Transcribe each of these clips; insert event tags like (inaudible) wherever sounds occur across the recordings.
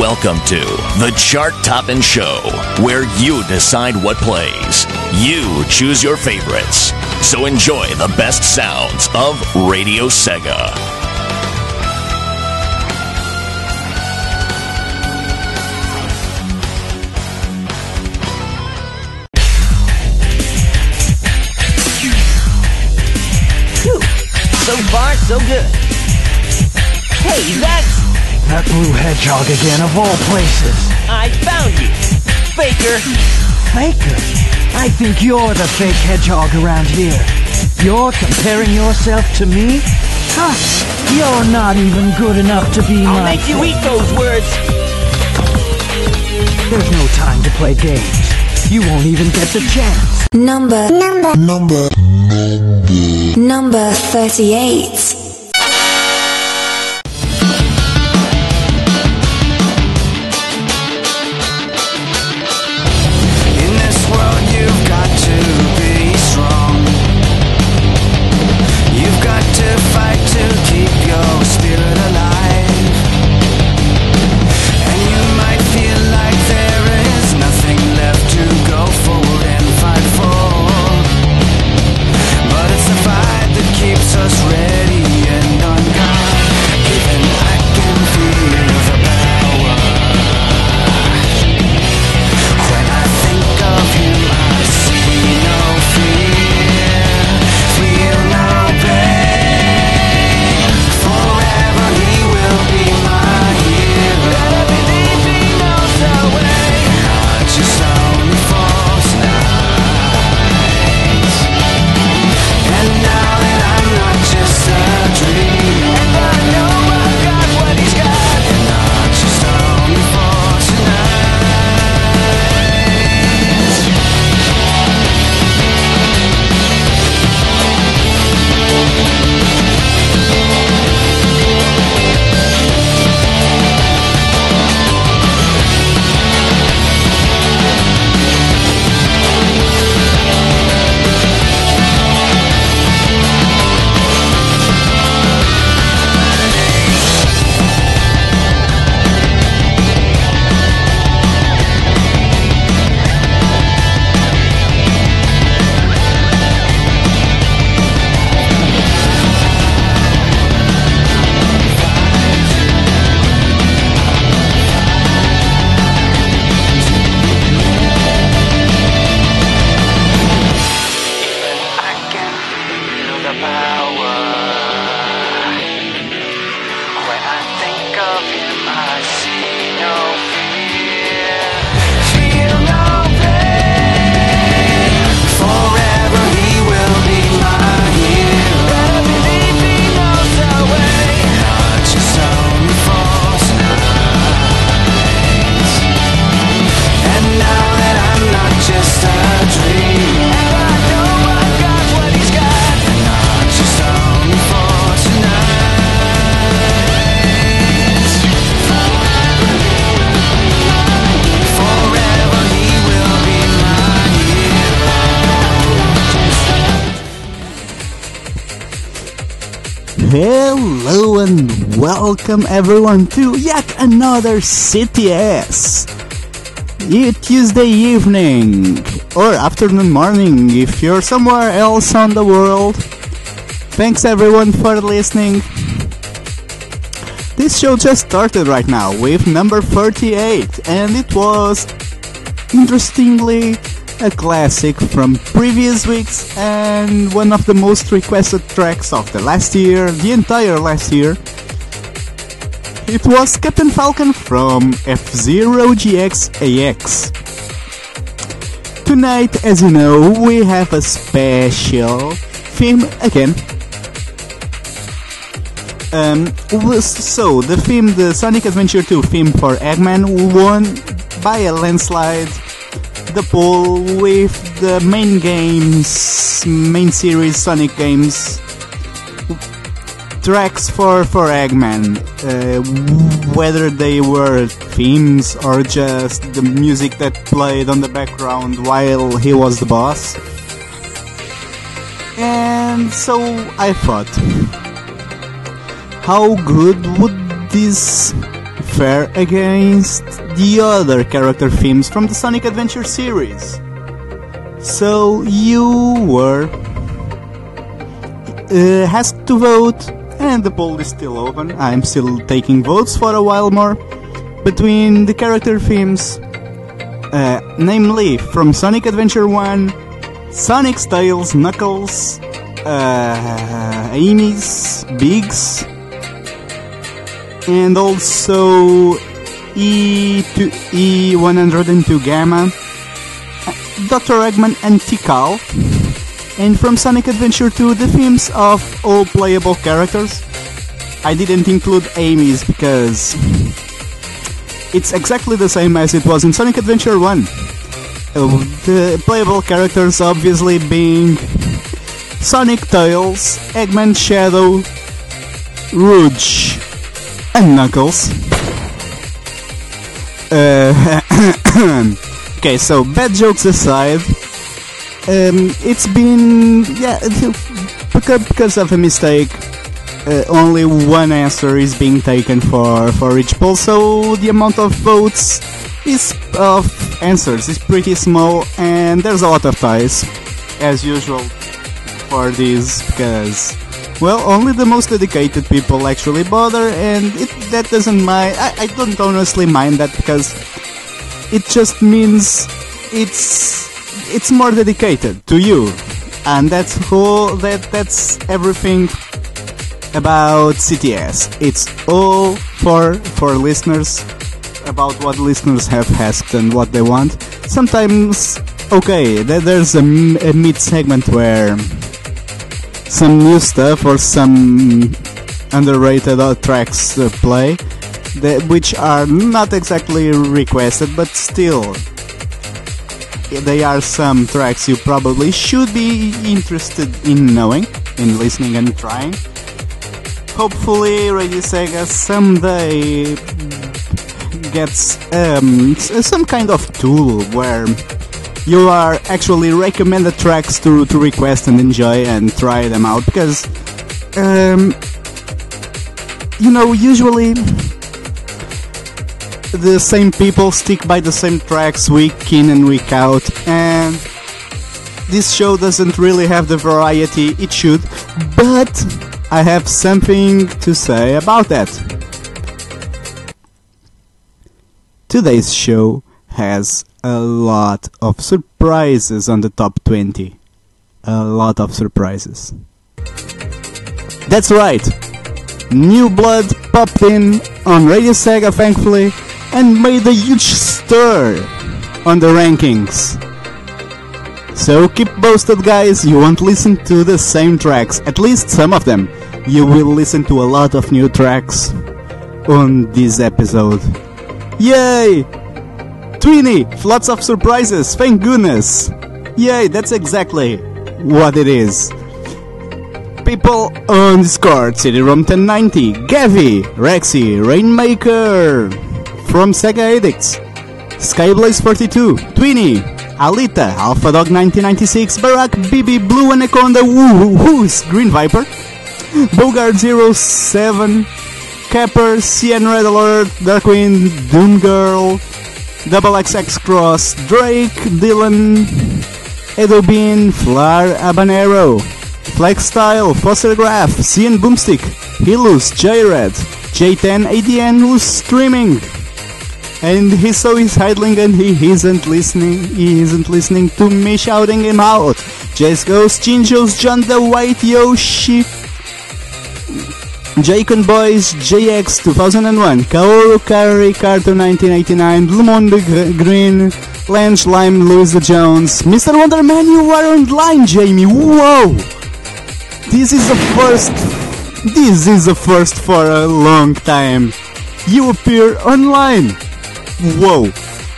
Welcome to the Chart Toppin' Show, where you decide what plays. You choose your favorites. So enjoy the best sounds of Radio Sega. So far, so good. Hey, that's... That blue hedgehog again, of all places. I found you. Faker. Faker? I think you're the fake hedgehog around here. You're comparing yourself to me? Huh, you're not even good enough to be my- I'll make you eat those words. There's no time to play games. You won't even get the chance. Number number number number 38 welcome everyone to yet another CTS. Tuesday evening or afternoon morning if you're somewhere else on the world. Thanks everyone for listening. This show just started right now with number 38 and it was interestingly a classic from previous weeks and one of the most requested tracks of the last year, the entire last year. It was Captain Falcon from F-Zero GX AX. Tonight, as you know, we have a special theme again. Um, so the theme, the Sonic Adventure 2 theme for Eggman won by a landslide the poll with the main games, main series Sonic games tracks for for Eggman, uh, whether they were themes or just the music that played on the background while he was the boss. And so I thought, how good would this fare against the other character themes from the Sonic Adventure series. So you were uh, asked to vote, and the poll is still open. I'm still taking votes for a while more between the character themes, uh, namely from Sonic Adventure 1, Sonic's Tails, Knuckles, uh, Amy's, Big's, and also E2, E102 Gamma, Dr. Eggman and Tikal, and from Sonic Adventure 2 the themes of all playable characters. I didn't include Amy's because it's exactly the same as it was in Sonic Adventure 1. Uh, the playable characters obviously being Sonic Tails, Eggman Shadow, Rouge, and Knuckles. Uh, (coughs) okay, so bad jokes aside, um, it's been yeah because of a mistake. Uh, only one answer is being taken for for each poll, so the amount of votes is of answers is pretty small, and there's a lot of ties, as usual for these because well only the most dedicated people actually bother and it, that doesn't mind I, I don't honestly mind that because it just means it's it's more dedicated to you. And that's whole that that's everything about CTS it's all for for listeners about what listeners have asked and what they want. Sometimes okay there, there's a mid segment where some new stuff or some underrated uh, tracks uh, play, that, which are not exactly requested, but still, they are some tracks you probably should be interested in knowing, in listening and trying. Hopefully, Radio Sega someday gets um, some kind of tool where you are actually recommended tracks to, to request and enjoy and try them out because um, you know usually the same people stick by the same tracks week in and week out and this show doesn't really have the variety it should but i have something to say about that today's show has a lot of surprises on the top 20. A lot of surprises. That's right. New blood popped in on Radio Sega, thankfully, and made a huge stir on the rankings. So keep posted, guys. You won't listen to the same tracks, at least some of them. You will listen to a lot of new tracks on this episode. Yay! Tweeny, lots of surprises, thank goodness! Yay, that's exactly what it is. People on Discord, CD-ROM 1090, Gavi, Rexy, Rainmaker, from Sega Addicts, Skyblaze42, Tweeny, Alita, Alpha Dog 1996, Barack, BB, Blue Anaconda, Woo, Who's Green Viper, Bogart 07, Capper, CN Red Alert, Darkwing, Doom Girl, Double XX Cross, Drake, Dylan, Edo Bean, Flar, Abanero, Flex Style, Foster Graph, CN Boomstick, Hilus, J-Red, J10 ADN who's streaming. And he saw he's idling and he isn't listening, he isn't listening to me shouting him out. Jace Goes, Jinjos, John the White, Yoshi, Jacon Boys, JX 2001, Kaoru Kari, Cartoon 1989, Blue Green, Lance Lime, Louisa Jones, Mr. Wonderman, you are online, Jamie, whoa! This is the first, this is the first for a long time. You appear online. Whoa.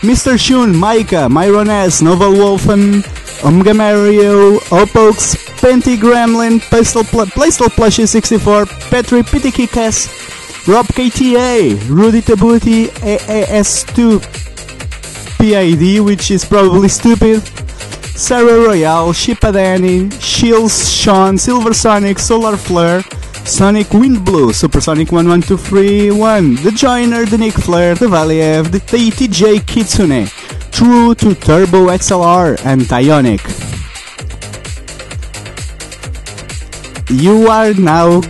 Mr. Shun, Micah, Myron S, Novel Wolfen, Omega Mario, Opox, Penty Gremlin, Pastel, Pl- Plushie 64, Petri Pitikikas, Rob KTA, Rudy Tabuti, AAS2, PID, which is probably stupid, Sarah Royale, Shipadani, Shields, Sean, Silver Sonic, Solar Flare, Sonic Wind Blue, Supersonic 11231, The Joiner, The Nick Flair, The Valiev, The TJ Kitsune, True to Turbo XLR, and Tionic. You are now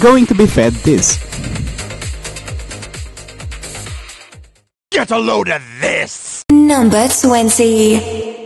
going to be fed this. Get a load of this! Number 20.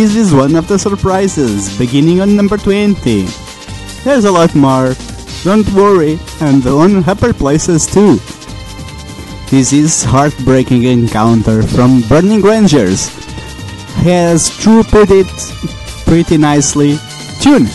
This is one of the surprises, beginning on number 20. There's a lot more, don't worry, and on upper places too. This is Heartbreaking Encounter from Burning Rangers. Has True put it pretty nicely. Tune!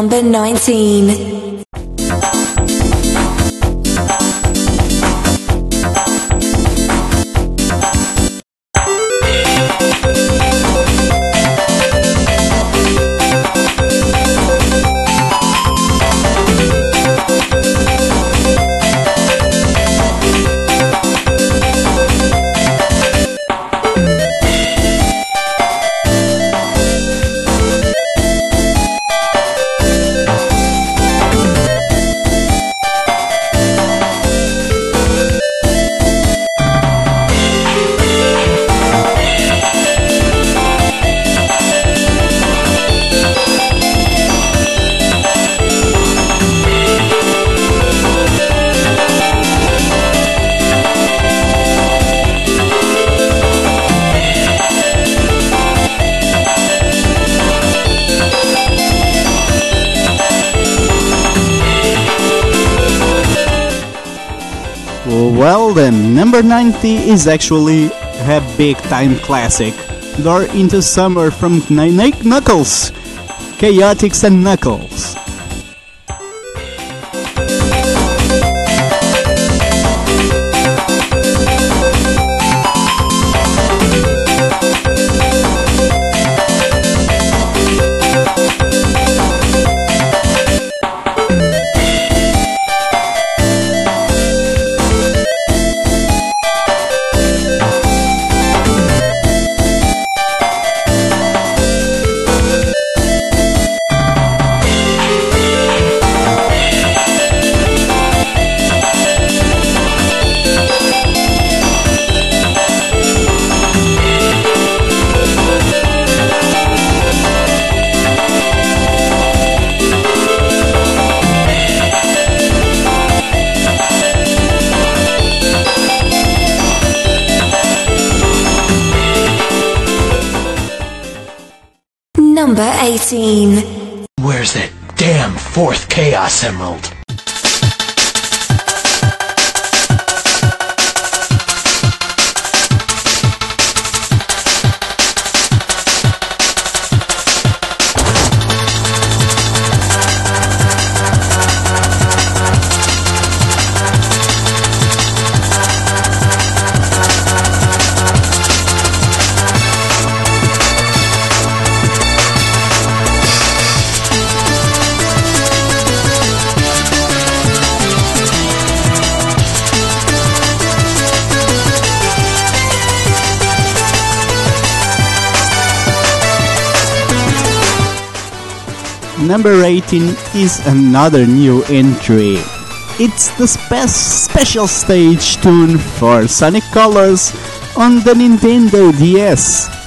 Number 19. Then, number 90 is actually a big time classic. Door into Summer from Kn- Knuckles. Chaotix and Knuckles. Number 18. Where's that damn fourth Chaos Emerald? Number 18 is another new entry. It's the spe- special stage tune for Sonic Colors on the Nintendo DS.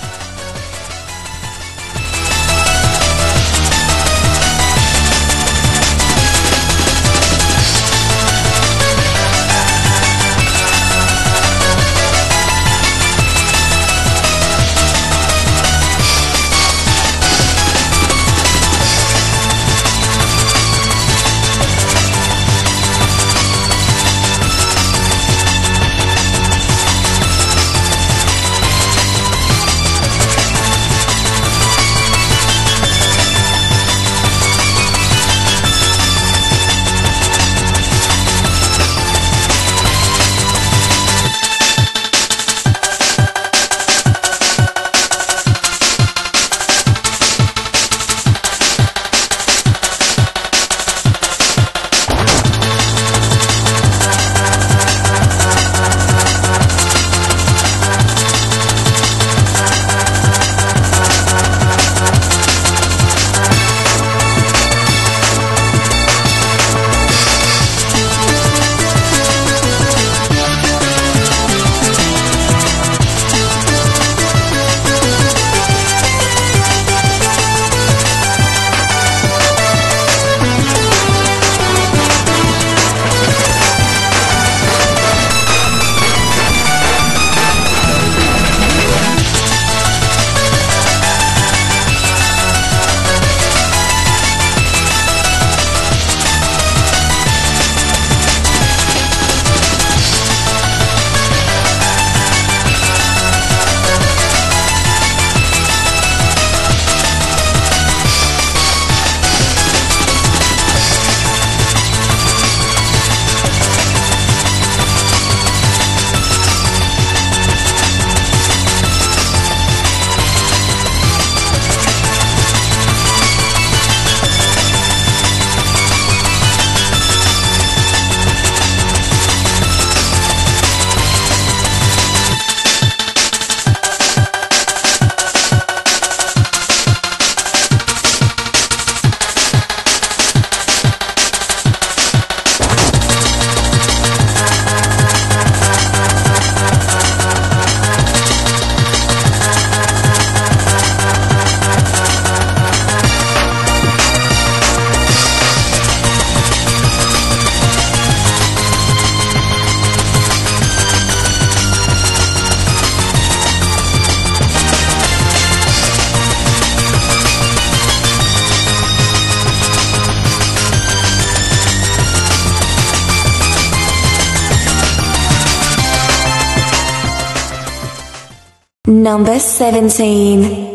Number 17.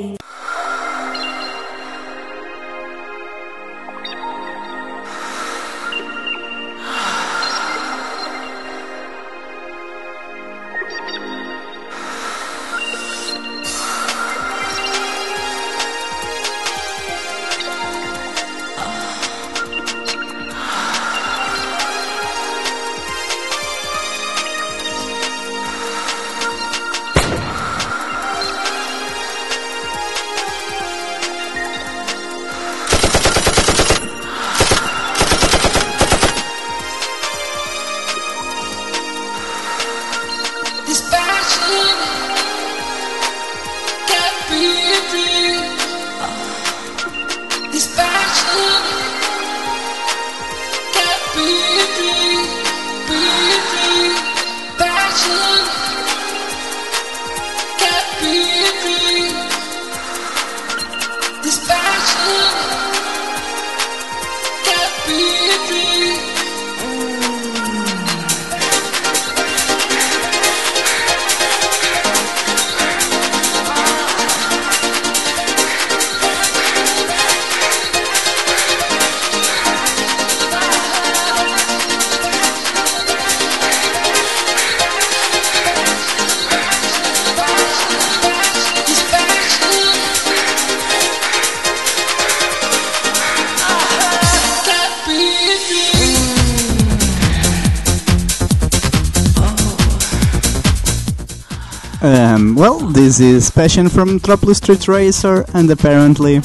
This is Passion from Metropolis Street Racer, and apparently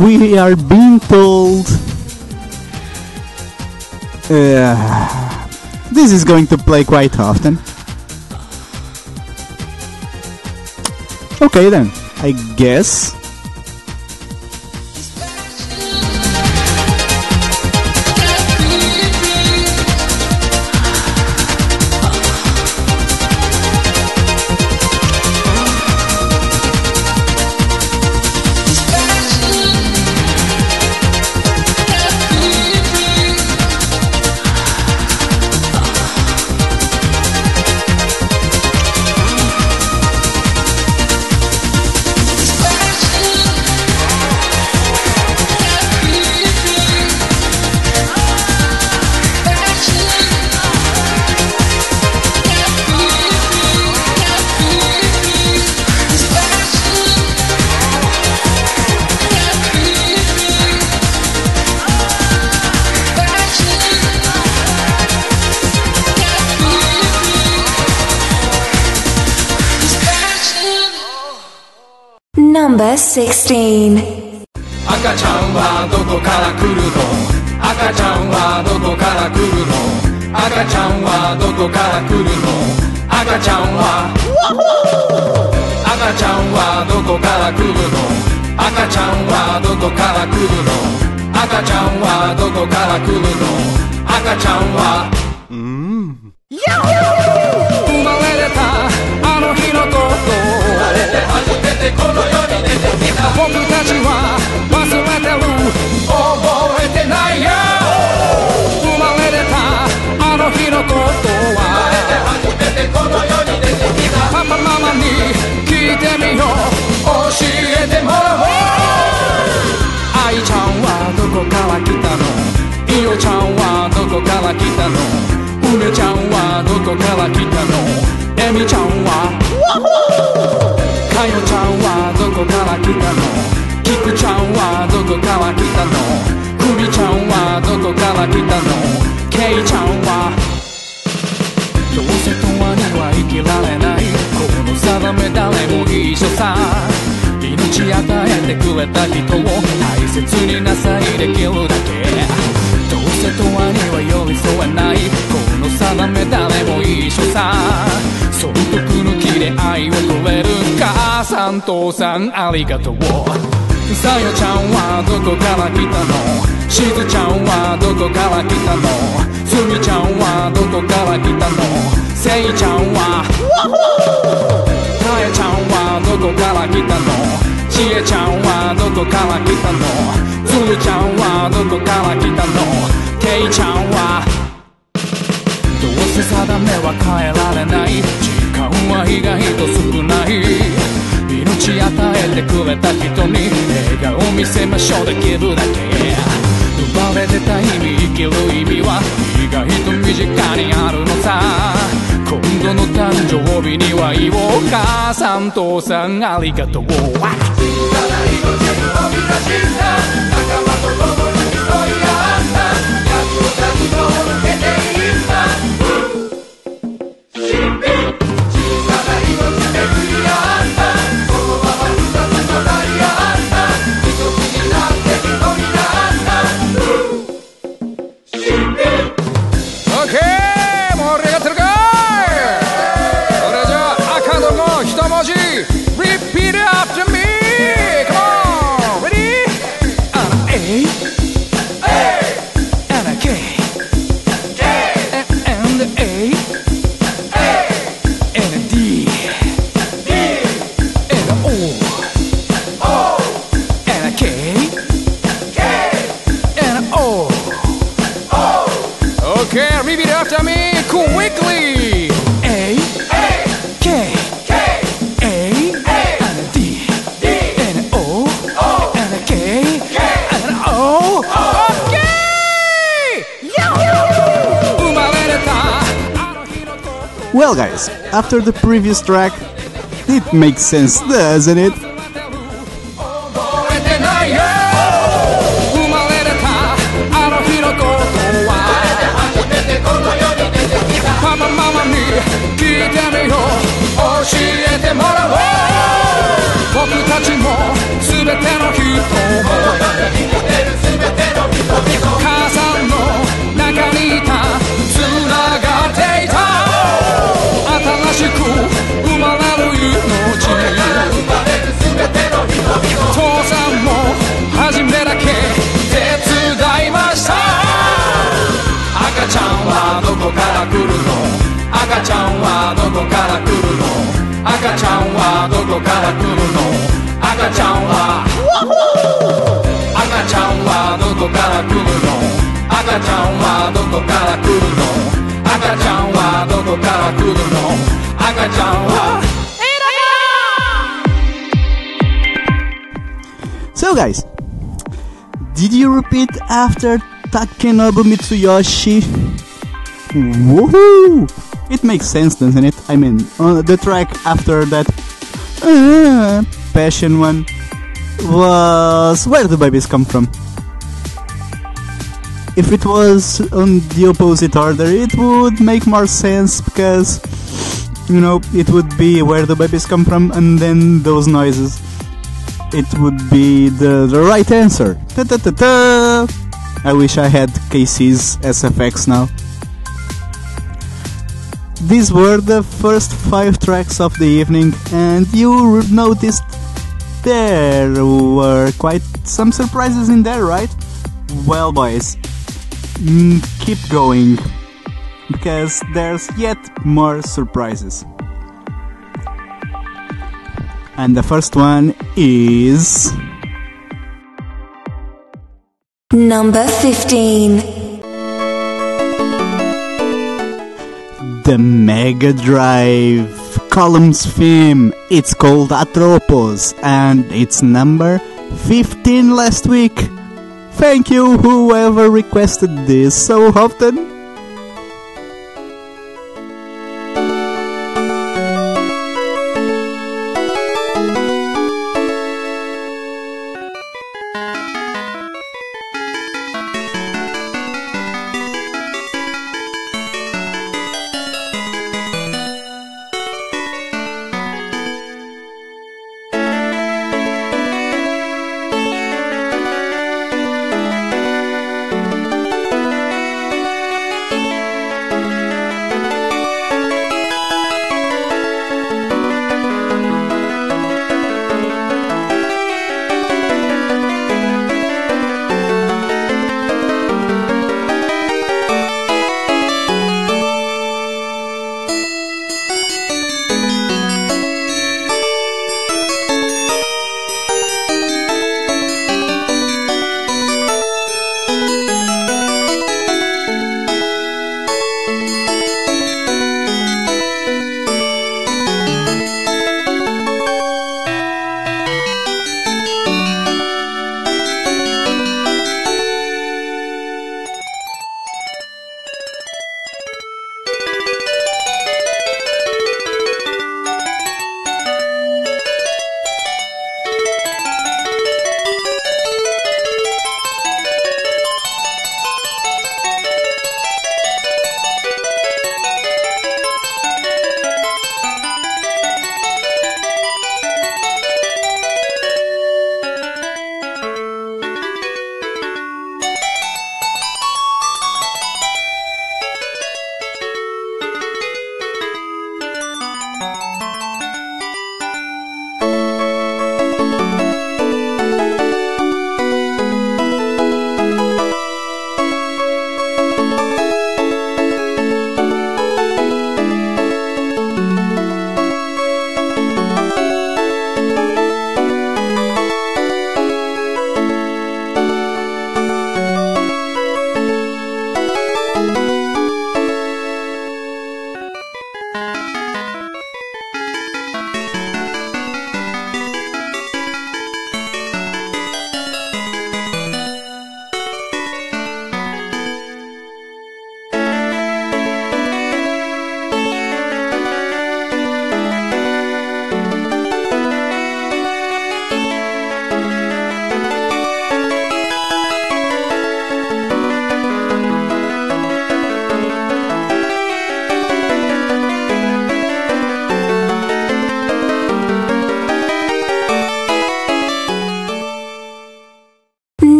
we are being told uh, this is going to play quite often. Okay then, I guess. 16. 赤ちゃんはどこから来るの？赤ちゃんはどこから来るの？赤ちゃんはどこから来るの？赤ちゃんは赤ちゃんはどこから来るの？赤ちゃんはどこから来るの？赤ちゃんはどこから来るの？赤ちゃんは生来たのえみちゃんはかよちゃんはどこから来たの？きくちゃんはどこから来たの？くみちゃんはどこから来たの？けいちゃんは。どうせ永遠には生きられない。この定め誰も一緒さ。命与えてくれた人を大切になさい。できるだけ。どうせ永遠には寄り添えない。定め誰も一緒さ。損得抜きで愛をくれる母さん父さんありがとう。さよちゃんはどこから来たの？しずちゃんはどこから来たの？すみちゃんはどこから来たの？せいちゃんは。かえちゃんはどこから来たの？ちえちゃんはどこから来たの？つるちゃんはどこから来たの？けいちゃんはどうせ定めは変えられない。時間は意外と少ない。命与えてくれた人に笑顔見せましょうできるだけ。生まれてた意味生きる意味は。意外と身近にあるのさ。今度の誕生日には言おう母さん父さんありがとう。オッケー盛り上が after the previous track. It makes sense, doesn't it? しく生まれる命父さんも初めだけ手伝いました。赤ちゃんはどこから来るの？赤ちゃんはどこから来るの？赤ちゃんはどこから来るの？赤ちゃんは。赤ちゃんはどこから来るの？赤ちゃんはどこから来るの？赤ちゃんはどこから来るの？赤ちゃんは So, guys, did you repeat after Takenobu Mitsuyoshi? Woohoo! It makes sense, doesn't it? I mean, uh, the track after that uh, Passion one was Where Do Babies Come From? If it was on the opposite order, it would make more sense because, you know, it would be Where the Babies Come From and then those noises it would be the, the right answer. Ta -ta -ta. I wish I had KC's SFX now. These were the first five tracks of the evening, and you noticed there were quite some surprises in there, right? Well, boys, mm, keep going, because there's yet more surprises. And the first one is. Number 15. The Mega Drive Columns theme. It's called Atropos and it's number 15 last week. Thank you, whoever requested this so often.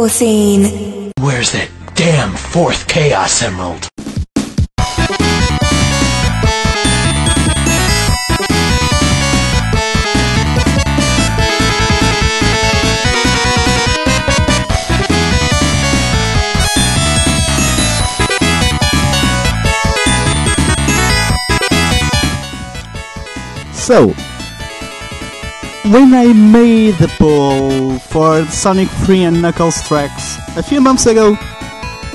14. Where's that damn fourth Chaos Emerald? So, when I made the poll for Sonic 3 and Knuckles tracks a few months ago,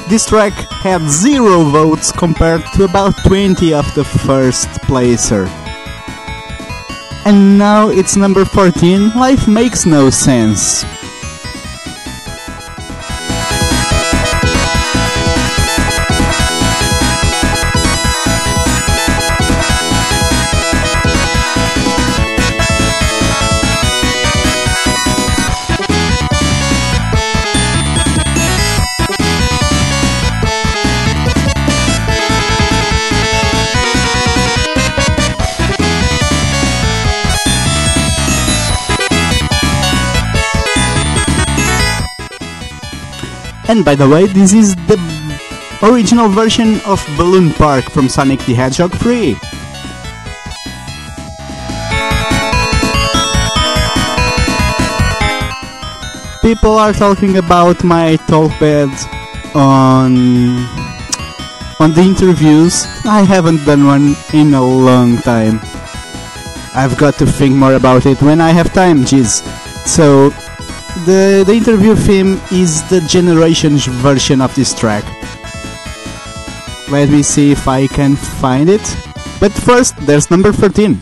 this track had zero votes compared to about 20 of the first placer. And now it's number 14, life makes no sense. And by the way, this is the original version of Balloon Park from Sonic the Hedgehog 3. People are talking about my talk bed on on the interviews. I haven't done one in a long time. I've got to think more about it when I have time, jeez. So the, the interview theme is the Generations version of this track. Let me see if I can find it. But first, there's number 13.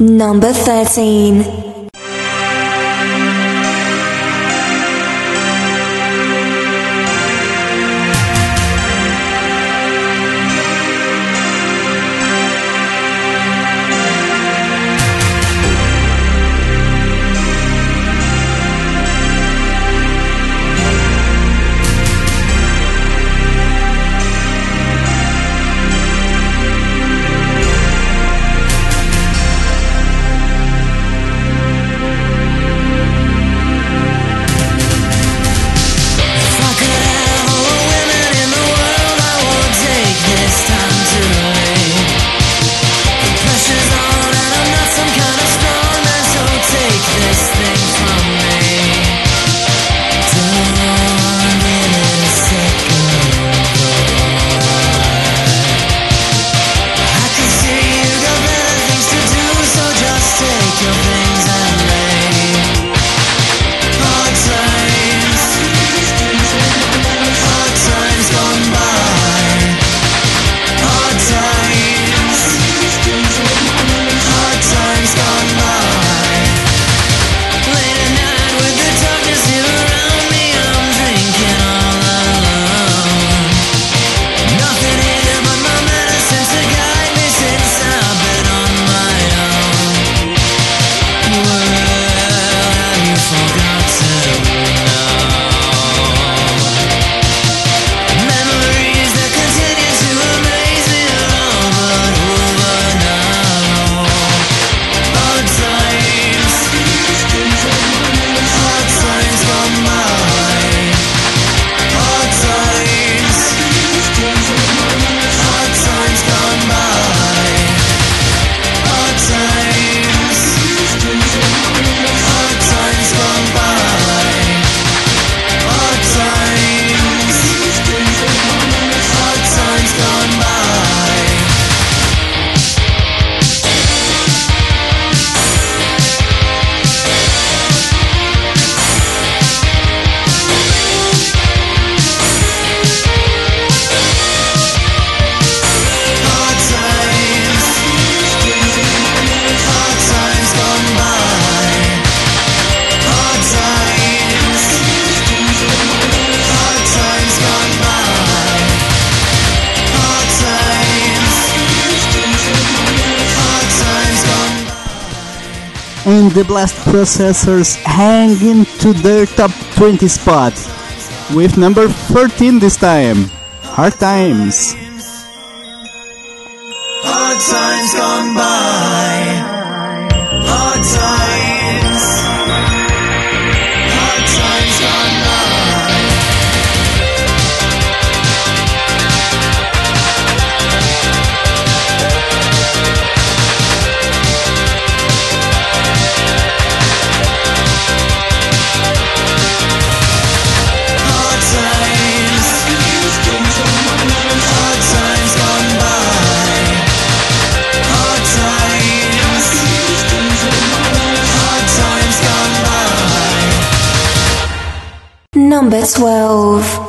Number 13. The blast processors hang into their top 20 spot with number 13 this time hard times. Hard times gone by 12.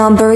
Number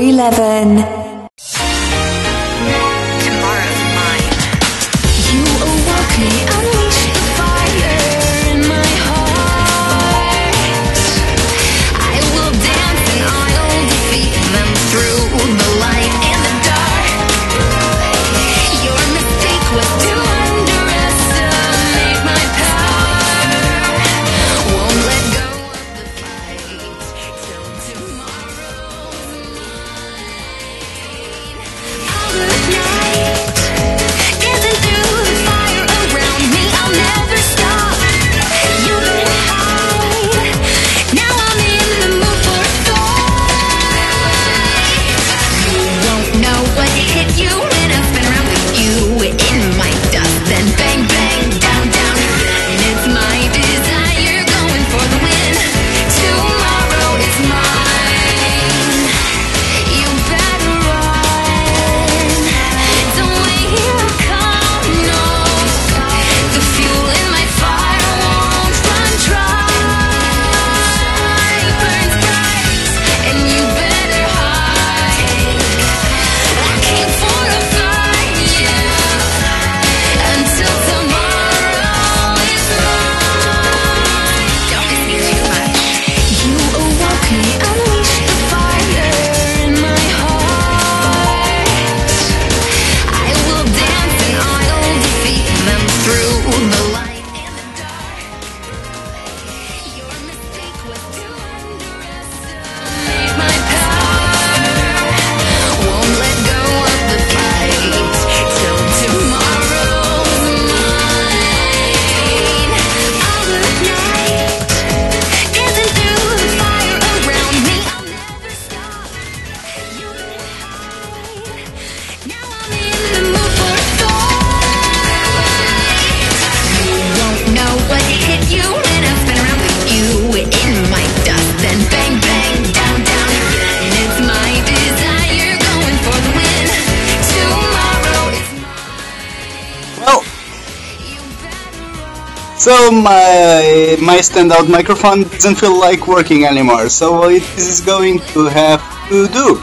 My my standout microphone doesn't feel like working anymore. So it is going to have to do.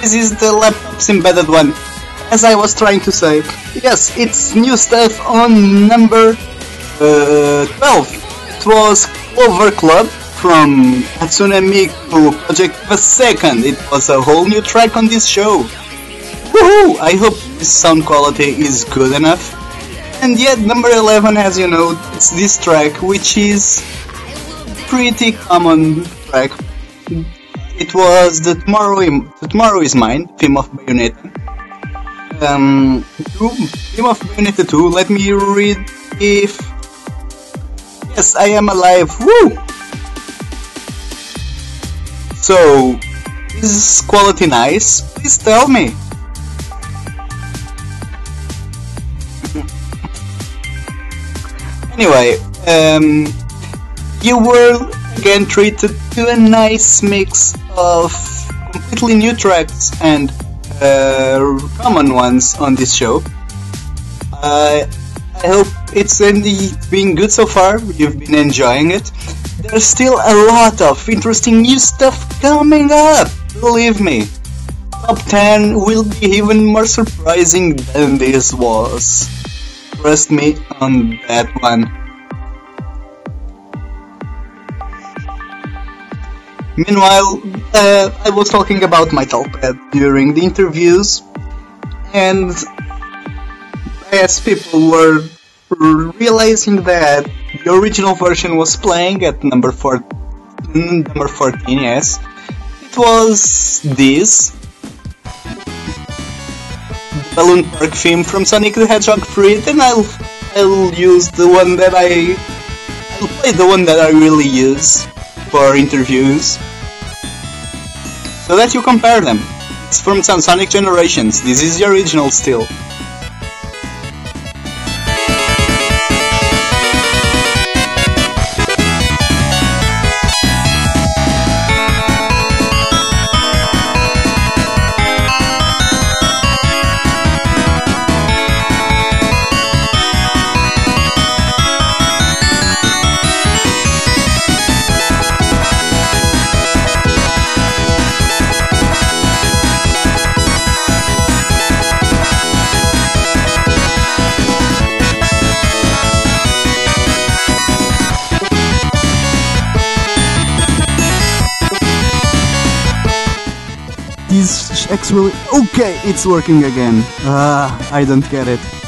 This is the laptop's embedded one. As I was trying to say, yes, it's new stuff on number uh, 12. It was Clover Club from Hatsune Miku Project the Second. It was a whole new track on this show. Woohoo! I hope the sound quality is good enough. And yet, number 11, as you know, it's this track, which is pretty common track. It was the Tomorrow, the Tomorrow is Mine theme of Bayonetta. Um, theme of Bayonetta 2, let me read if... Yes, I am alive, woo! So, is quality nice? Please tell me. Anyway, um, you were again treated to a nice mix of completely new tracks and uh, common ones on this show. Uh, I hope it's been good so far. You've been enjoying it. There's still a lot of interesting new stuff coming up. Believe me. Top 10 will be even more surprising than this was. Trust me on that one. Meanwhile, uh, I was talking about my Talkpad during the interviews, and as people were realizing that the original version was playing at number four, number 14, yes, it was this Balloon Park theme from Sonic the Hedgehog 3, then I'll I'll use the one that I I'll play the one that I really use for interviews. So that you compare them. It's from Sonic Generations. This is the original still. Okay. It's working again. Ah, I don't get it.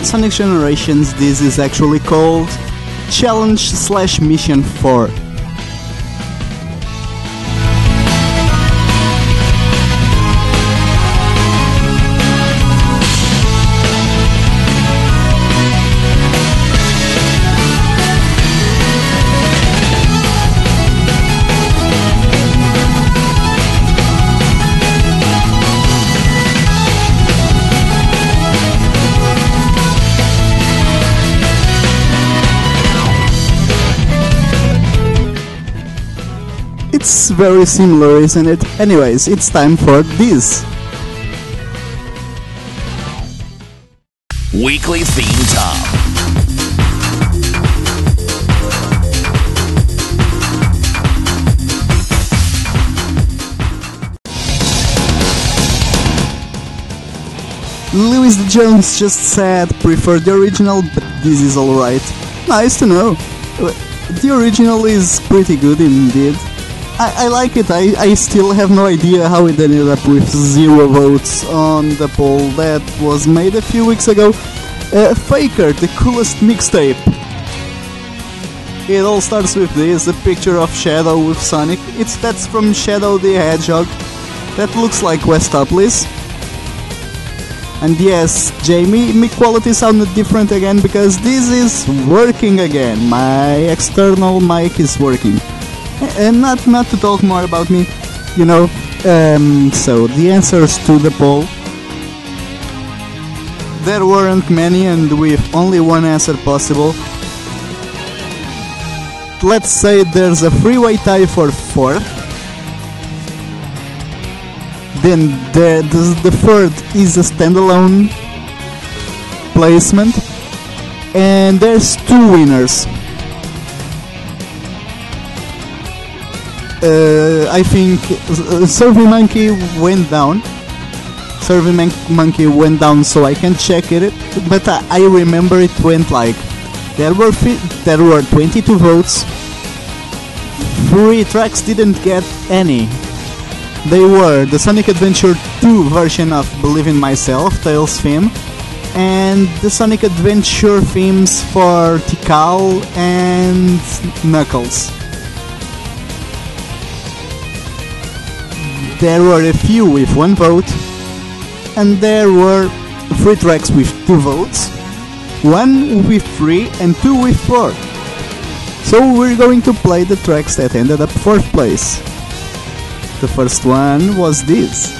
On Sonic Generations this is actually called Challenge slash Mission 4. It's very similar, isn't it? Anyways, it's time for this. Weekly Theme Top. Lewis D. Jones just said prefer the original, but this is alright. Nice to know. The original is pretty good indeed. I, I like it. I, I still have no idea how it ended up with zero votes on the poll that was made a few weeks ago. Uh, Faker, the coolest mixtape. It all starts with this, a picture of Shadow with Sonic. It's that's from Shadow the Hedgehog. That looks like Westopolis. And yes, Jamie, my quality sounded different again because this is working again. My external mic is working. And not not to talk more about me, you know. Um, so the answers to the poll. There weren't many, and with only one answer possible. Let's say there's a freeway tie for fourth. Then the, the, the third is a standalone placement. And there's two winners. Uh, I think uh, Survey Monkey went down. Survey Mon- Monkey went down, so I can check it. But I, I remember it went like there were fi- there were 22 votes. Three tracks didn't get any. They were the Sonic Adventure 2 version of Believe in Myself, Tails theme, and the Sonic Adventure themes for Tikal and Knuckles. There were a few with one vote, and there were three tracks with two votes, one with three, and two with four. So we're going to play the tracks that ended up fourth place. The first one was this.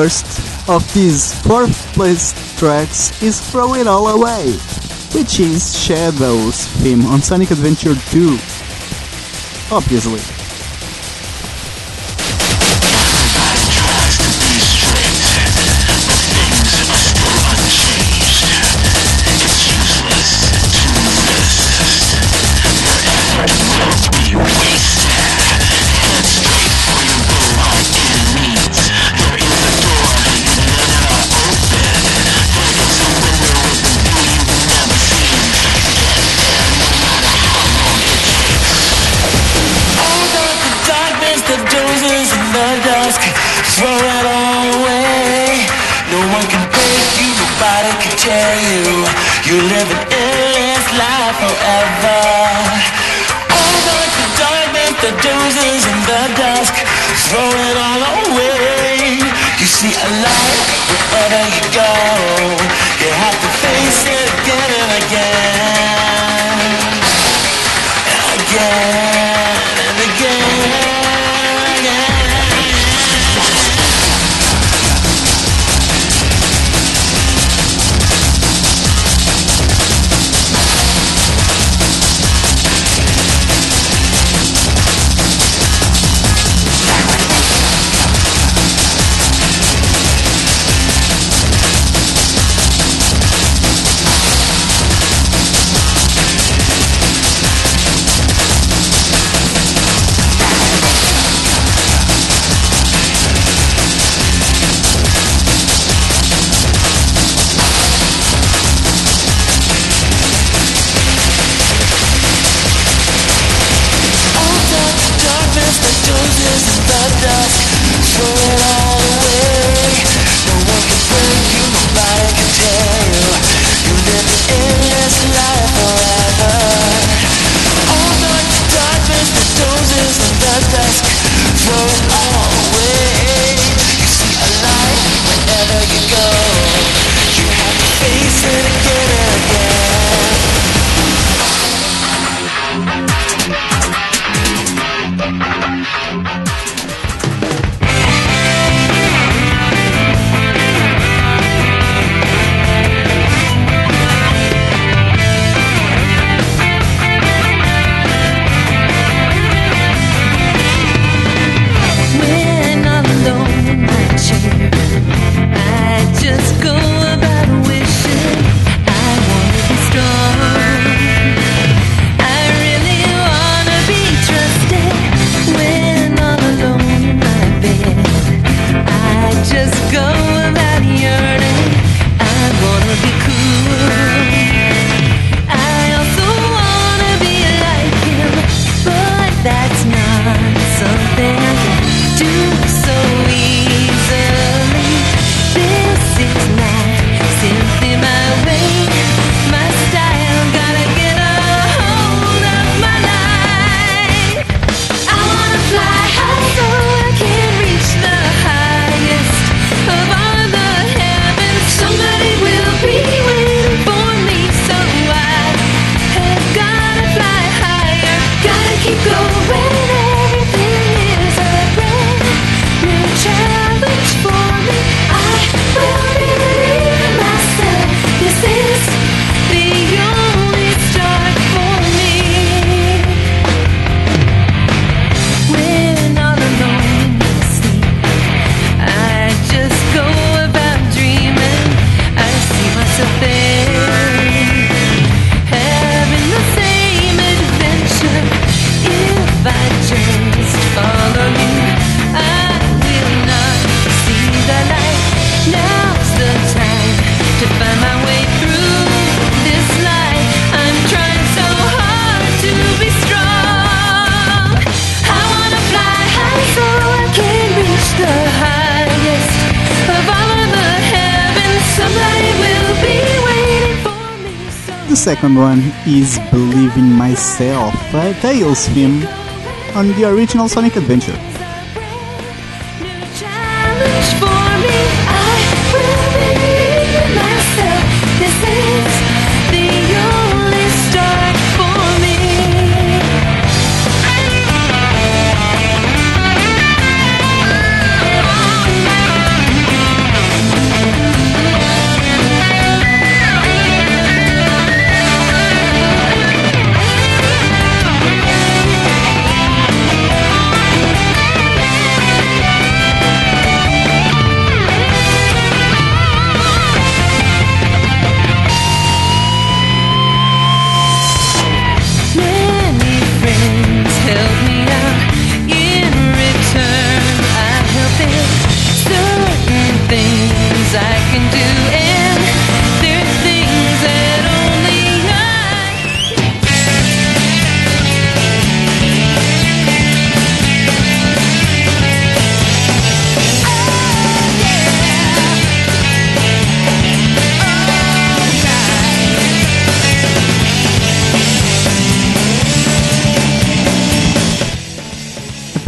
First of these fourth place tracks is Throw It All Away, which is Shadow's theme on Sonic Adventure 2. Obviously. You live second one is Believe in Myself, uh, a Tails theme on the original Sonic Adventure.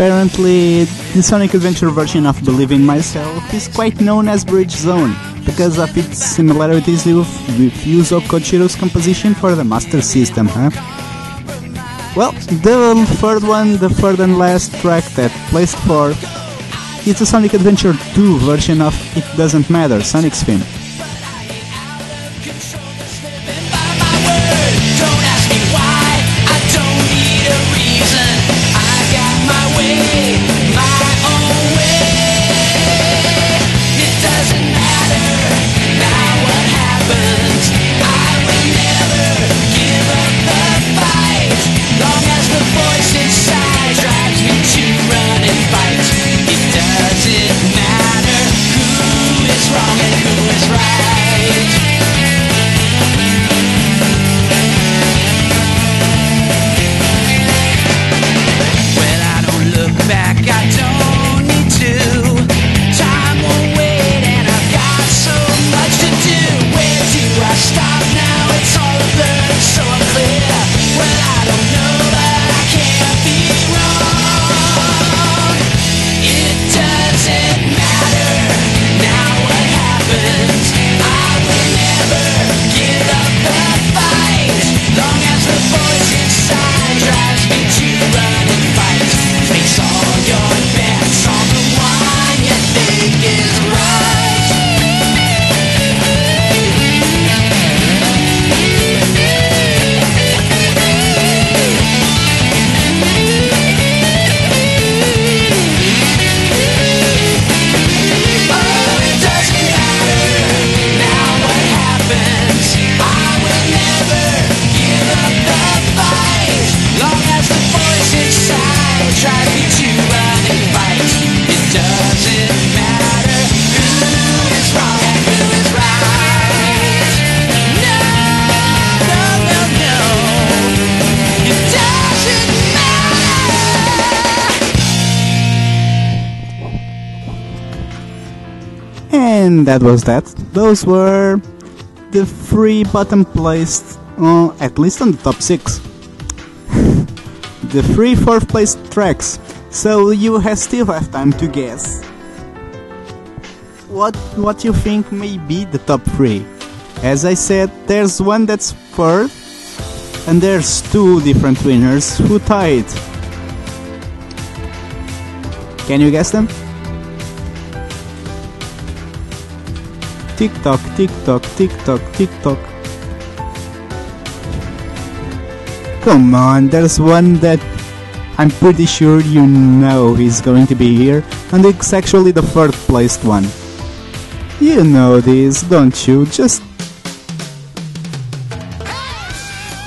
Apparently, the Sonic Adventure version of Believe in Myself is quite known as Bridge Zone because of its similarities with, Yuzo Koshiro's composition for the Master System, huh? Well, the third one, the third and last track that placed for is the Sonic Adventure 2 version of It Doesn't Matter, Sonic's theme. That was that. Those were the three bottom placed, uh, at least on the top six. the three fourth place tracks. So you have still have time to guess what what you think may be the top three. As I said, there's one that's third, and there's two different winners who tied. Can you guess them? Tick tock, tick tock, tick tock, tick tock. Come on, there's one that I'm pretty sure you know he's going to be here, and it's actually the third placed one. You know this, don't you? Just.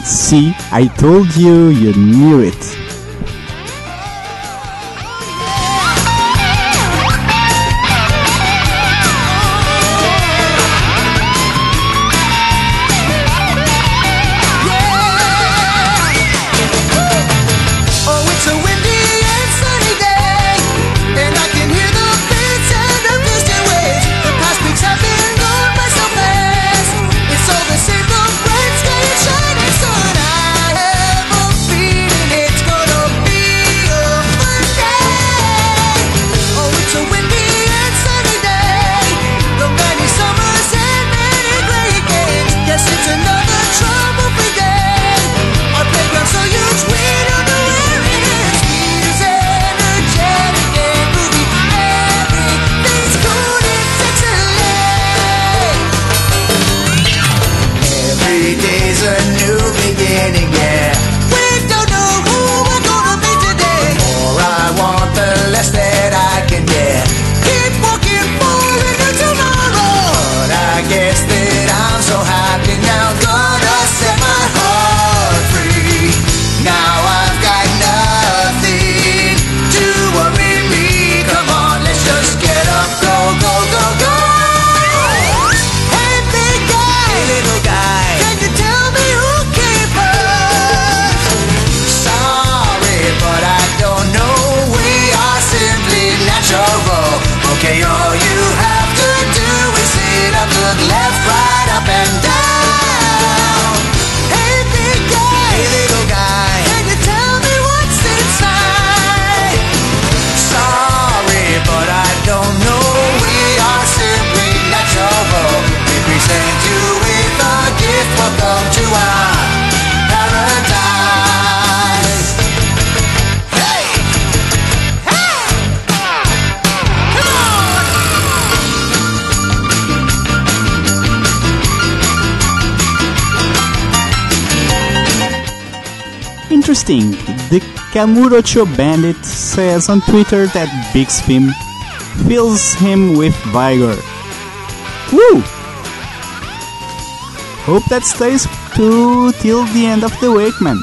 See, I told you, you knew it. Interesting. The Kamurocho Bandit says on Twitter that Big's theme fills him with vigor. Woo! Hope that stays true till the end of the week, man.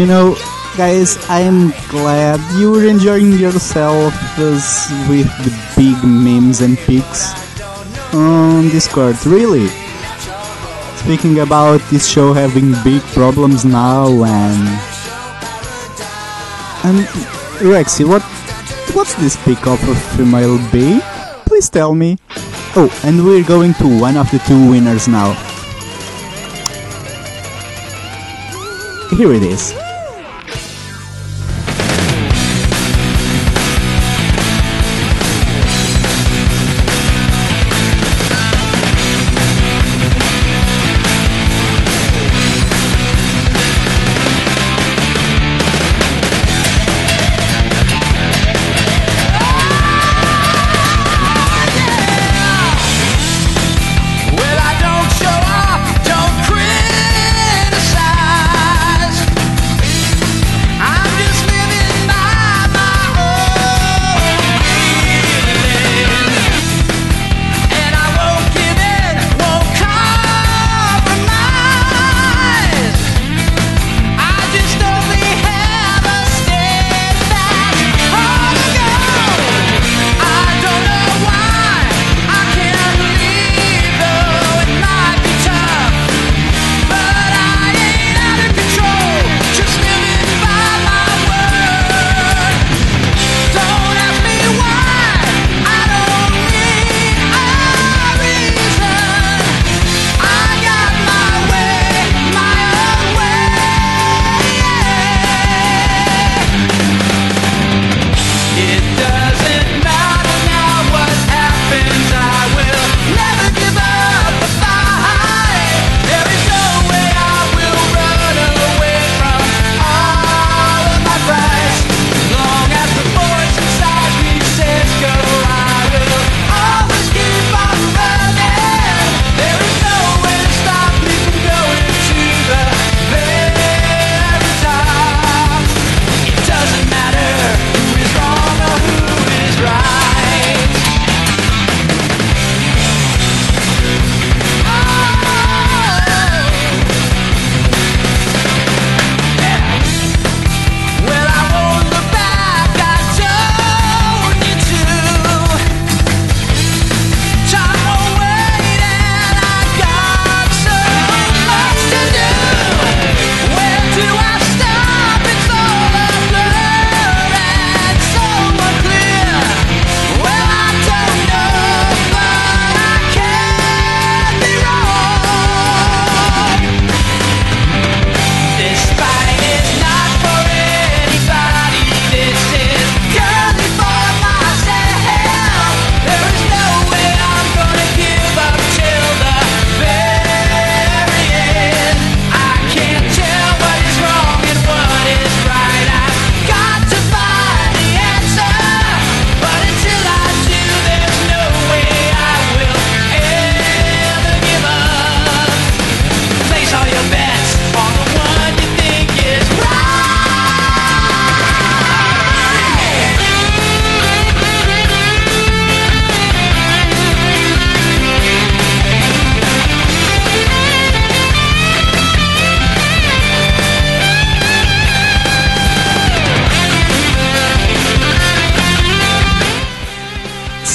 you know, guys, I am glad you were enjoying yourself with the big memes and pics on Discord, really. Speaking about this show having big problems now and... And, Rexy, what, what's this pick up of female B? Please tell me. Oh, and we're going to one of the two winners now. Here it is.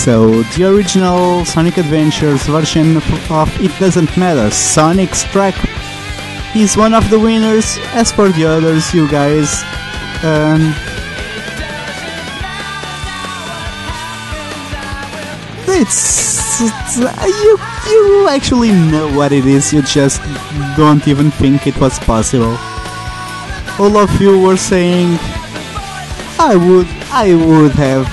So, the original Sonic Adventures version of- It Doesn't Matter, Sonic's track, is one of the winners. As for the others, you guys, um, it's, it's you you actually know what it is. You just don't even think it was possible. All of you were saying, "I would, I would have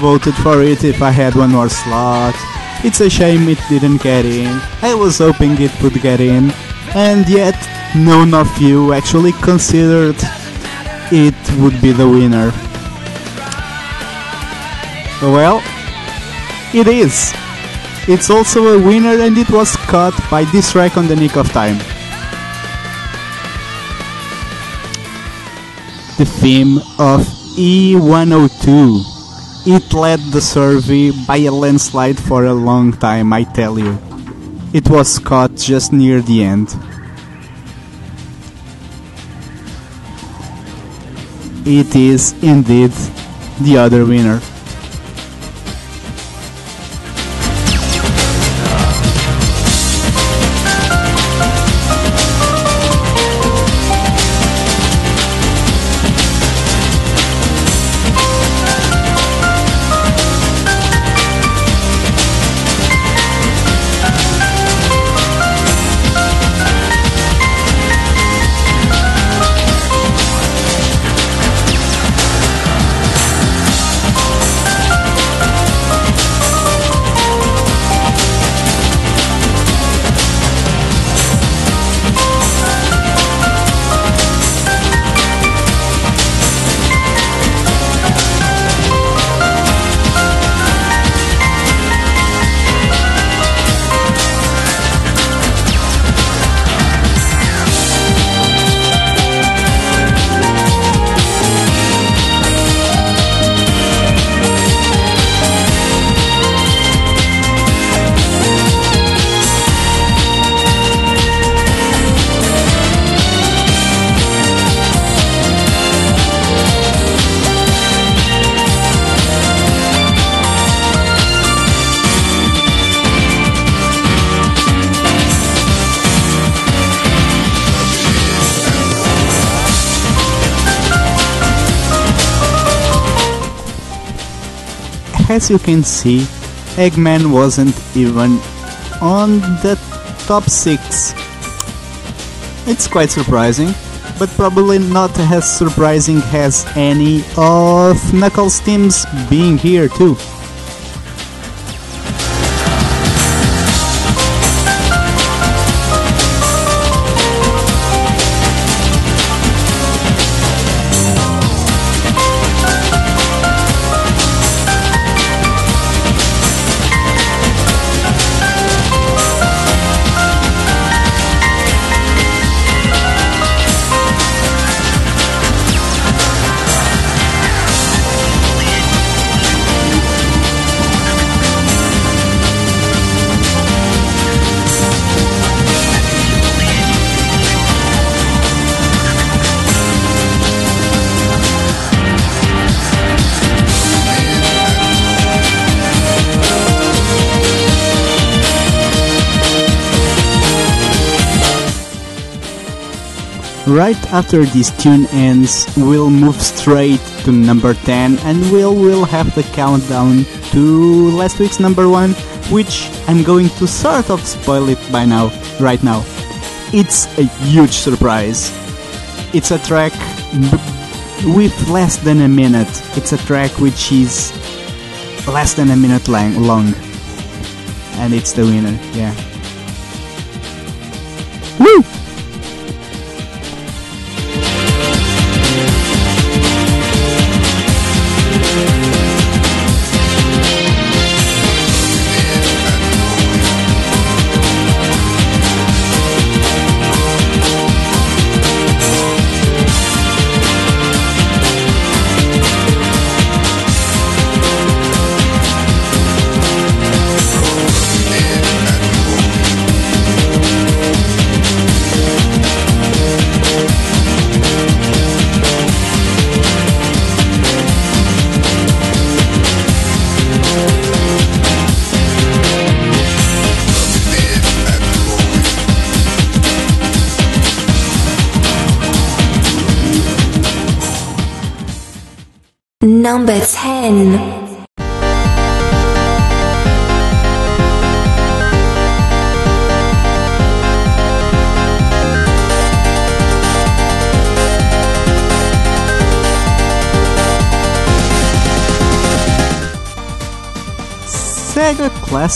voted for it if I had one more slot." It's a shame it didn't get in. I was hoping it would get in, and yet none of you actually considered it would be the winner. Well, it is. It's also a winner and it was cut by this track on the nick of time. The theme of E102. It led the survey by a landslide for a long time, I tell you. It was caught just near the end. It is indeed the other winner. You can see, Eggman wasn't even on the top 6. It's quite surprising, but probably not as surprising as any of Knuckles' teams being here too. Right after this tune ends, we'll move straight to number 10 and we'll, we'll have the countdown to last week's number 1, which I'm going to sort of spoil it by now, right now. It's a huge surprise. It's a track b- with less than a minute. It's a track which is less than a minute lang- long. And it's the winner, yeah.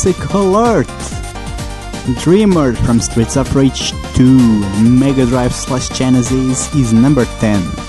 Classic Alert! Dreamer from Streets of Rage 2 Mega Drive slash Genesis is number 10.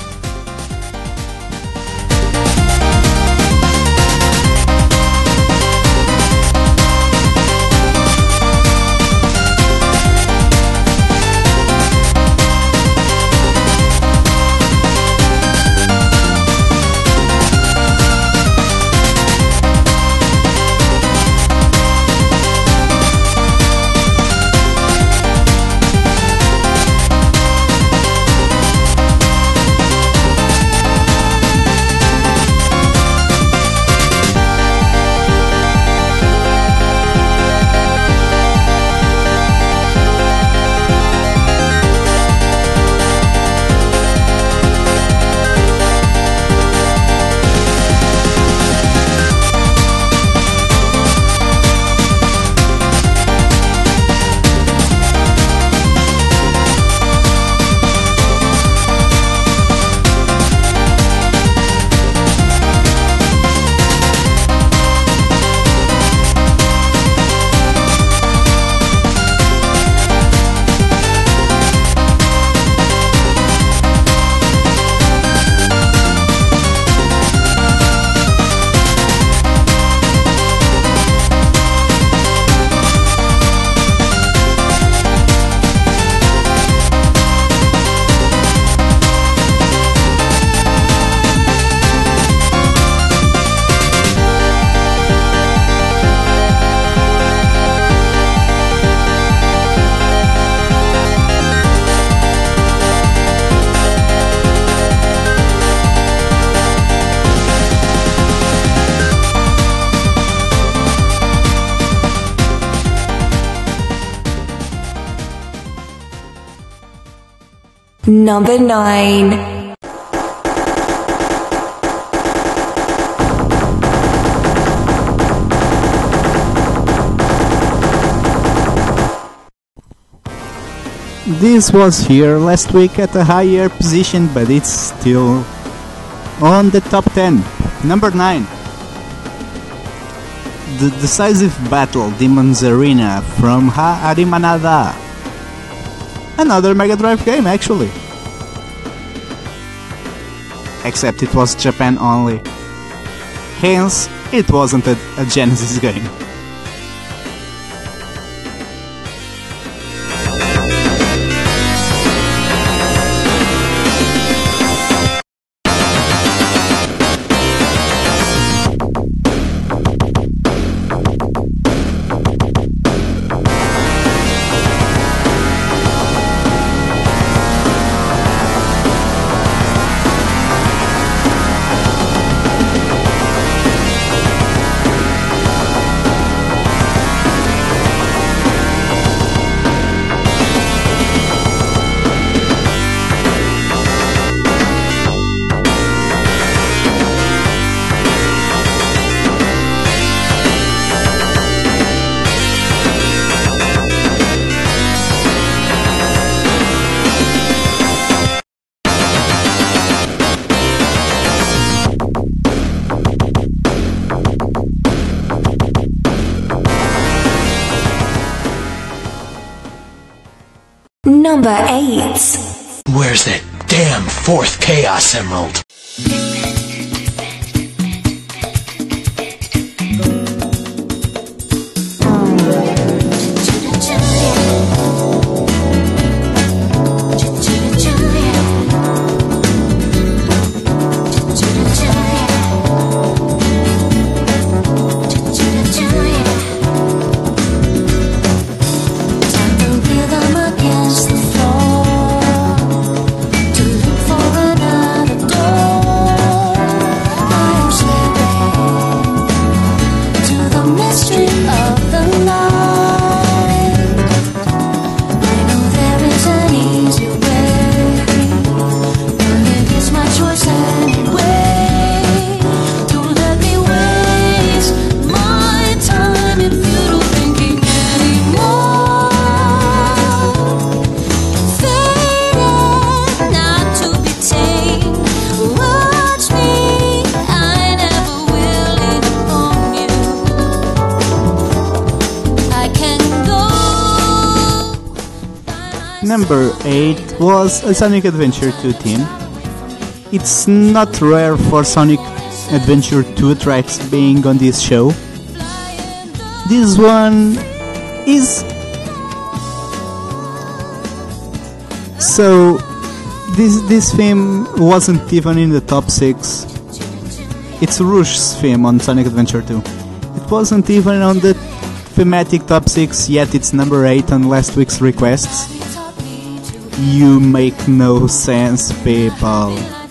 Number 9. This was here last week at a higher position, but it's still on the top 10. Number 9. The decisive battle Demon's Arena from Ha Arimanada. Another Mega Drive game, actually. Except it was Japan only. Hence, it wasn't a, a Genesis (laughs) game. Number 8. Where's that damn fourth Chaos Emerald? It was a Sonic Adventure 2 theme. It's not rare for Sonic Adventure 2 tracks being on this show. This one is. So, this, this theme wasn't even in the top 6. It's Rouge's theme on Sonic Adventure 2. It wasn't even on the thematic top 6, yet it's number 8 on last week's requests. You make no sense, people.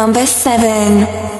Number 7.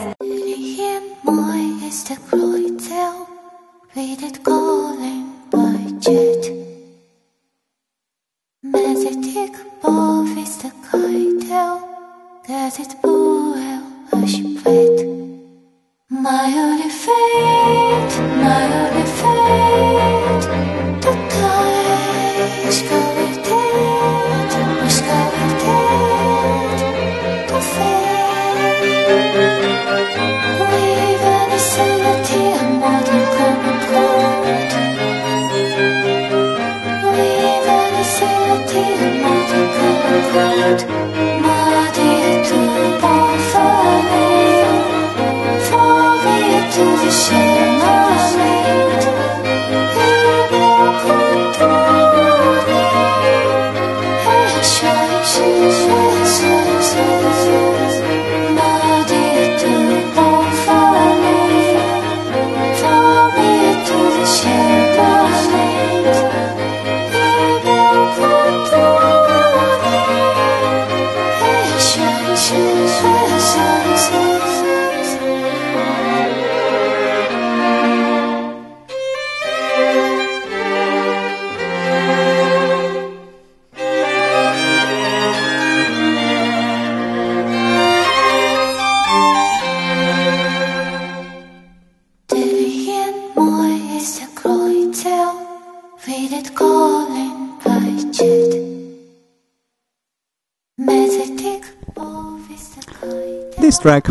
track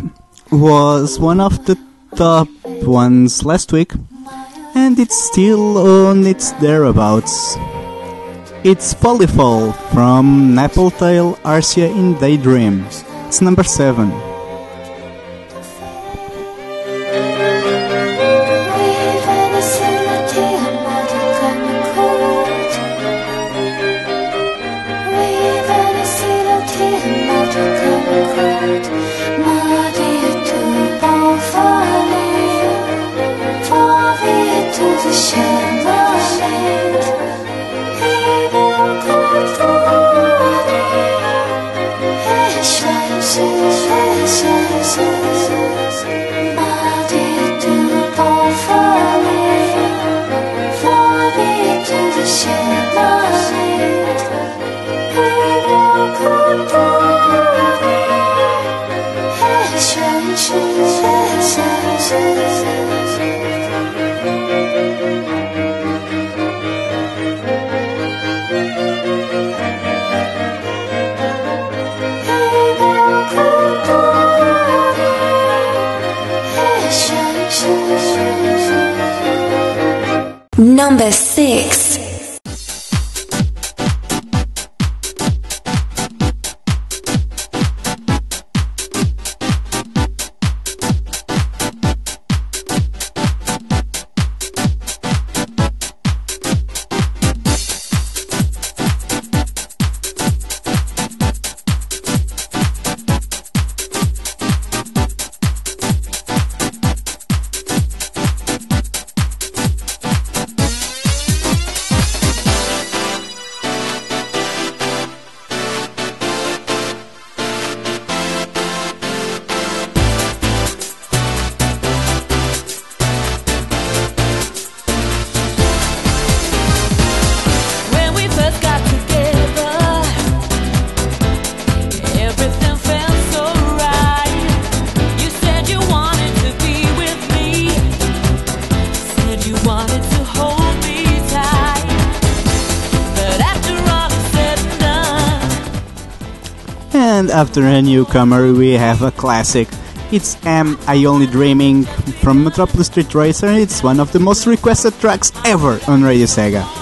was one of the top ones last week, and it's still on its thereabouts. It's Polyfall from Napple Tale Arsia in Daydream. It's number 7. Number after a newcomer, we have a classic. It's Am I Only Dreaming from Metropolis Street Racer. It's one of the most requested tracks ever on Radio Sega.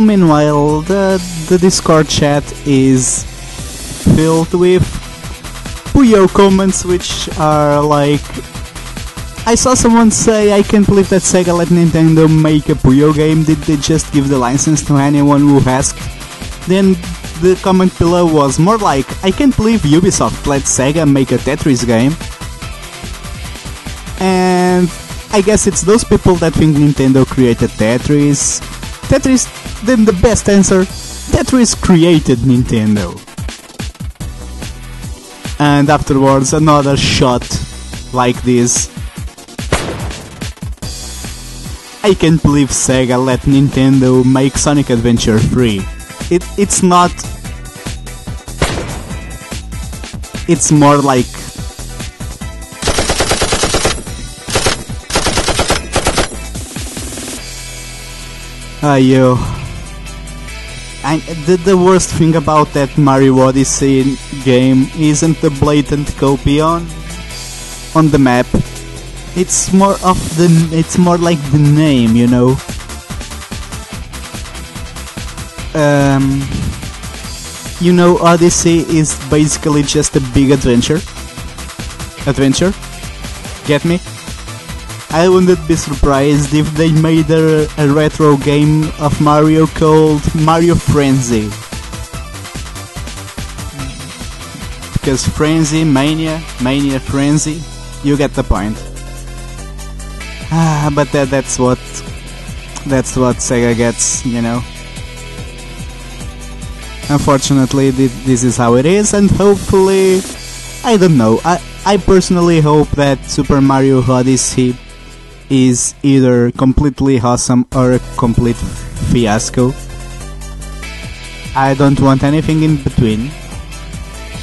Meanwhile, the, the Discord chat is filled with Puyo comments which are like. I saw someone say, I can't believe that Sega let Nintendo make a Puyo game. Did they just give the license to anyone who asked? Then the comment below was more like, I can't believe Ubisoft let Sega make a Tetris game. And I guess it's those people that think Nintendo created Tetris. Tetris, then the best answer that Tetris created Nintendo. And afterwards, another shot like this. I can't believe Sega let Nintendo make Sonic Adventure free. It, it's not. It's more like Ayo. And the, the worst thing about that Mario Odyssey game isn't the blatant copy on on the map. It's more of the it's more like the name, you know. Um you know Odyssey is basically just a big adventure. Adventure? Get me? I wouldn't be surprised if they made a, a retro game of Mario called Mario Frenzy. Because Frenzy, Mania, Mania Frenzy, you get the point. Ah, but that, that's what that's what Sega gets, you know. Unfortunately, thi- this is how it is, and hopefully, I don't know. I I personally hope that Super Mario Odyssey is either completely awesome or a complete fiasco. I don't want anything in between.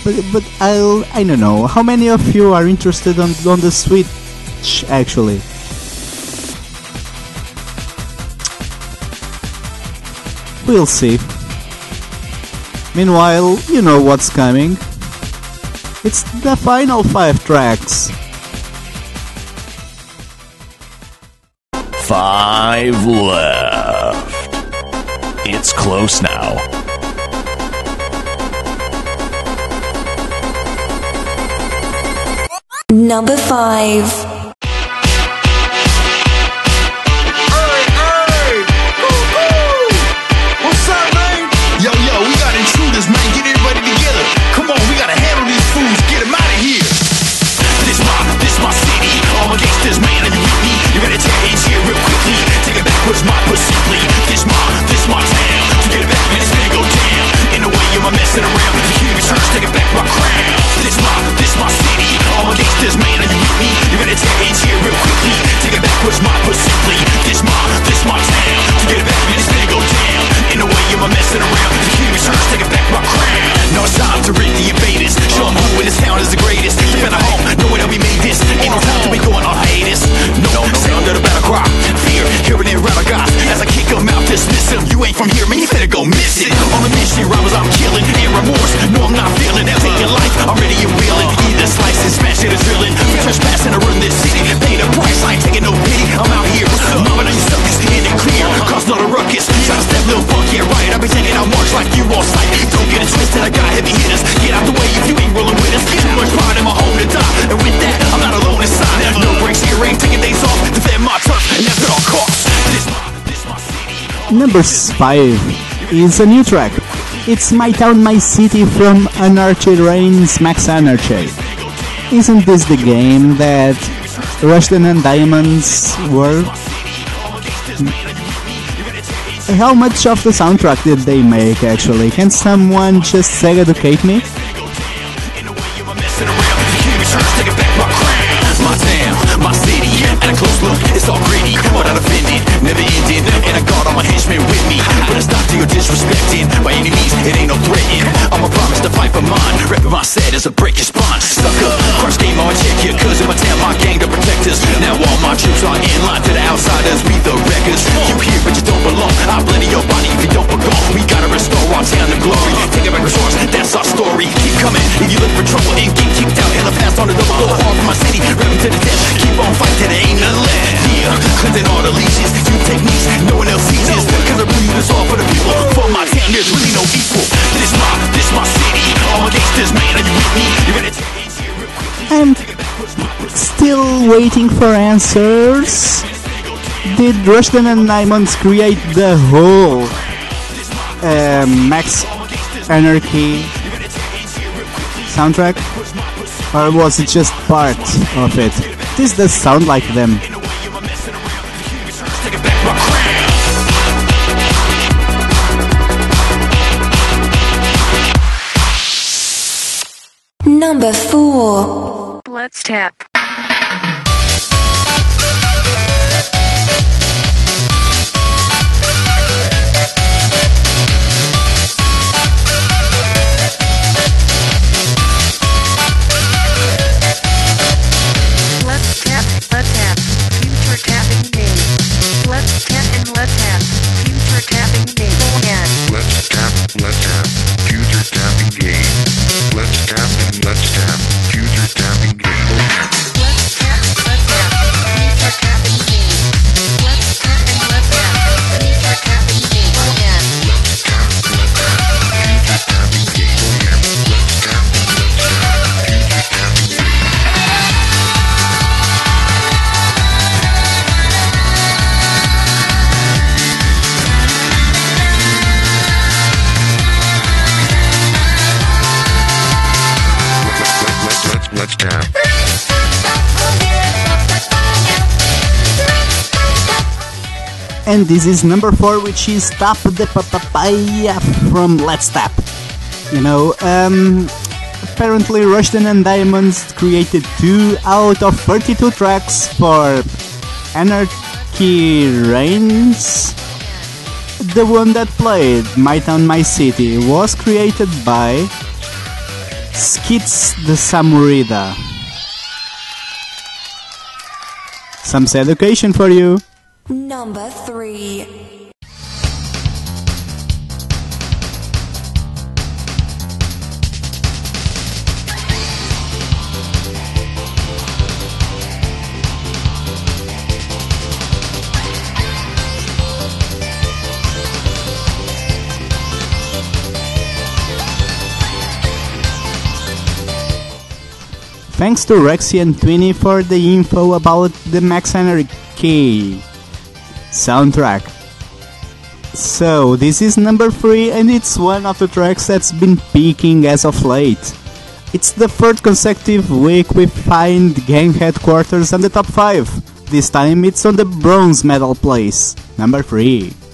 But but I'll I don't know. How many of you are interested on on the Switch actually? We'll see. Meanwhile, you know what's coming. It's the final five tracks. Five left. It's close now. Number 5. Messing around. The human church, take it back You ain't from here, man, you better go miss it. On a mission, robbers I'm killing. And remorse, no, I'm not feeling. Now take your life, I'm ready and willing. Either slice and smash it or drilling. We trespassing to run this city. Pay the price, I ain't taking no pity. I'm out here. Mobbing on you suckers, in the clear. Cause not a ruckus. Try to step little funk, yeah, right. I be taking out marks like you on sight. Don't get it twisted, I got heavy hitters. Get out the way if you ain't rolling with us. Too much pride in my home to die. And with that, I'm not alone inside. No breaks here, ain't taking days off. Defend my turf, and that's at all costs. Number 5 is a new track. It's My Town, My City from Anarchy Reigns Max Anarchy. Isn't this the game that Rushden and Diamonds were? How much of the soundtrack did they make actually? Can someone just educate me? Waiting for answers. Did Rushden and Diamonds create the whole uh, Max Anarchy soundtrack? Or was it just part of it? This does sound like them. Take it back my crown. Number 4. Let's tap. Tapping game. Let's and let's tap, future tapping game. And this is number four, which is Tap the Papaya from Let's Tap. You know, um, apparently Rushden and Diamonds created two out of 32 tracks for Anarchy Reigns. The one that played My Town, My City was created by Skitz the Samurida. Some education for you. Number three. Thanks to Rexy and Twinny for the info about the Max Anarchy soundtrack. So, this is number 3 and it's one of the tracks that's been peaking as of late. It's the third consecutive week we find gang headquarters on the top 5. This time it's on the bronze medal place, number 3.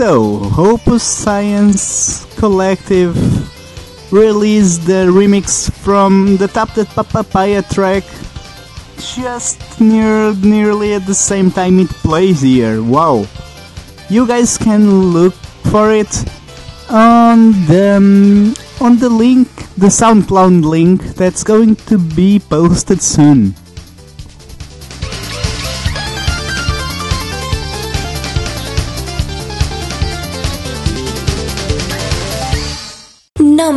So, Opus Science Collective released the remix from the Tap That Papaya track just near nearly at the same time it plays here. Wow. You guys can look for it on the um, on the link, the SoundCloud link that's going to be posted soon.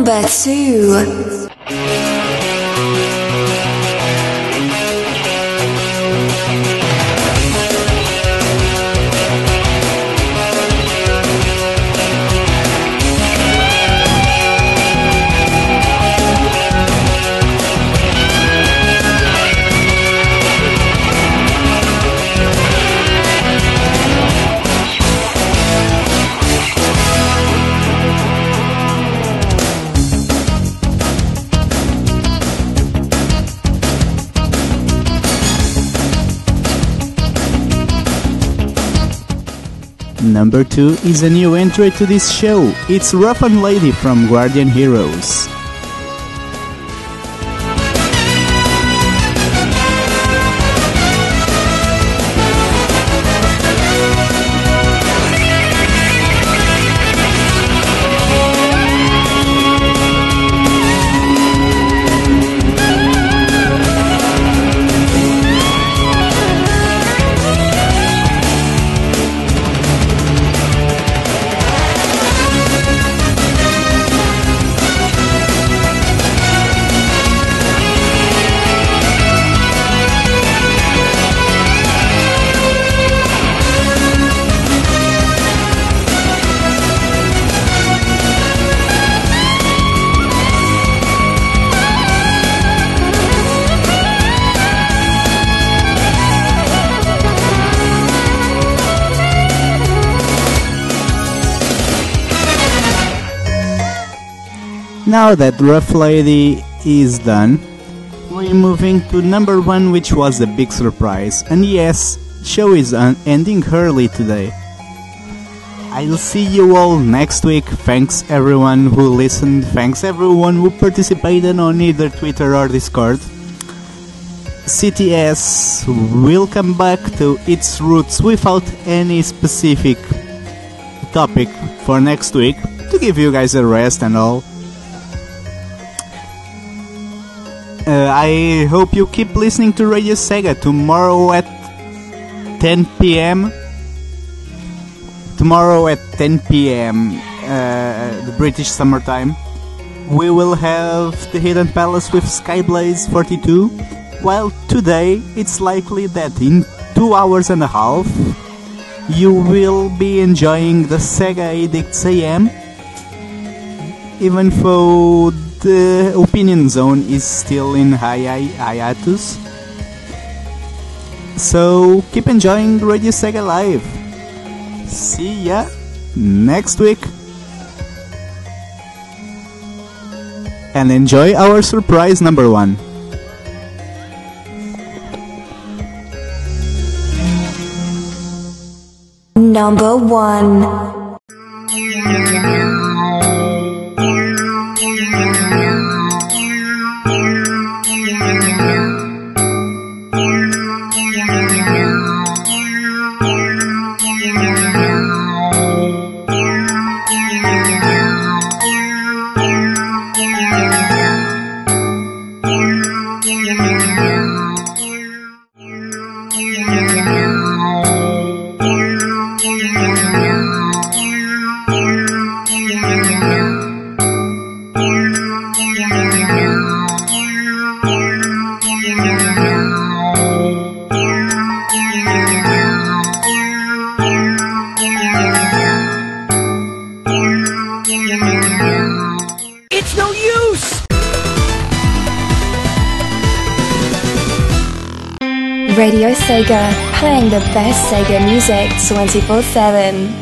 Number two. Number 2 is a new entry to this show. It's Rough and Lady from Guardian Heroes. Now that Rough Lady is done, we're moving to number one, which was a big surprise. And yes, show is ending early today. I'll see you all next week. Thanks everyone who listened. Thanks everyone who participated on either Twitter or Discord. CTS will come back to its roots without any specific topic for next week to give you guys a rest and all. Uh, I hope you keep listening to Radio Sega tomorrow at 10 p.m. Tomorrow at 10 p.m. Uh, the British summertime. We will have the Hidden Palace with Skyblaze 42. While today it's likely that in two hours and a half you will be enjoying the Sega Addicts AM. Even though the uh, opinion zone is still in hi- hiatus. So keep enjoying Radio Sega Live. See ya next week. And enjoy our surprise number one. Number one. The best Sega music 24 7.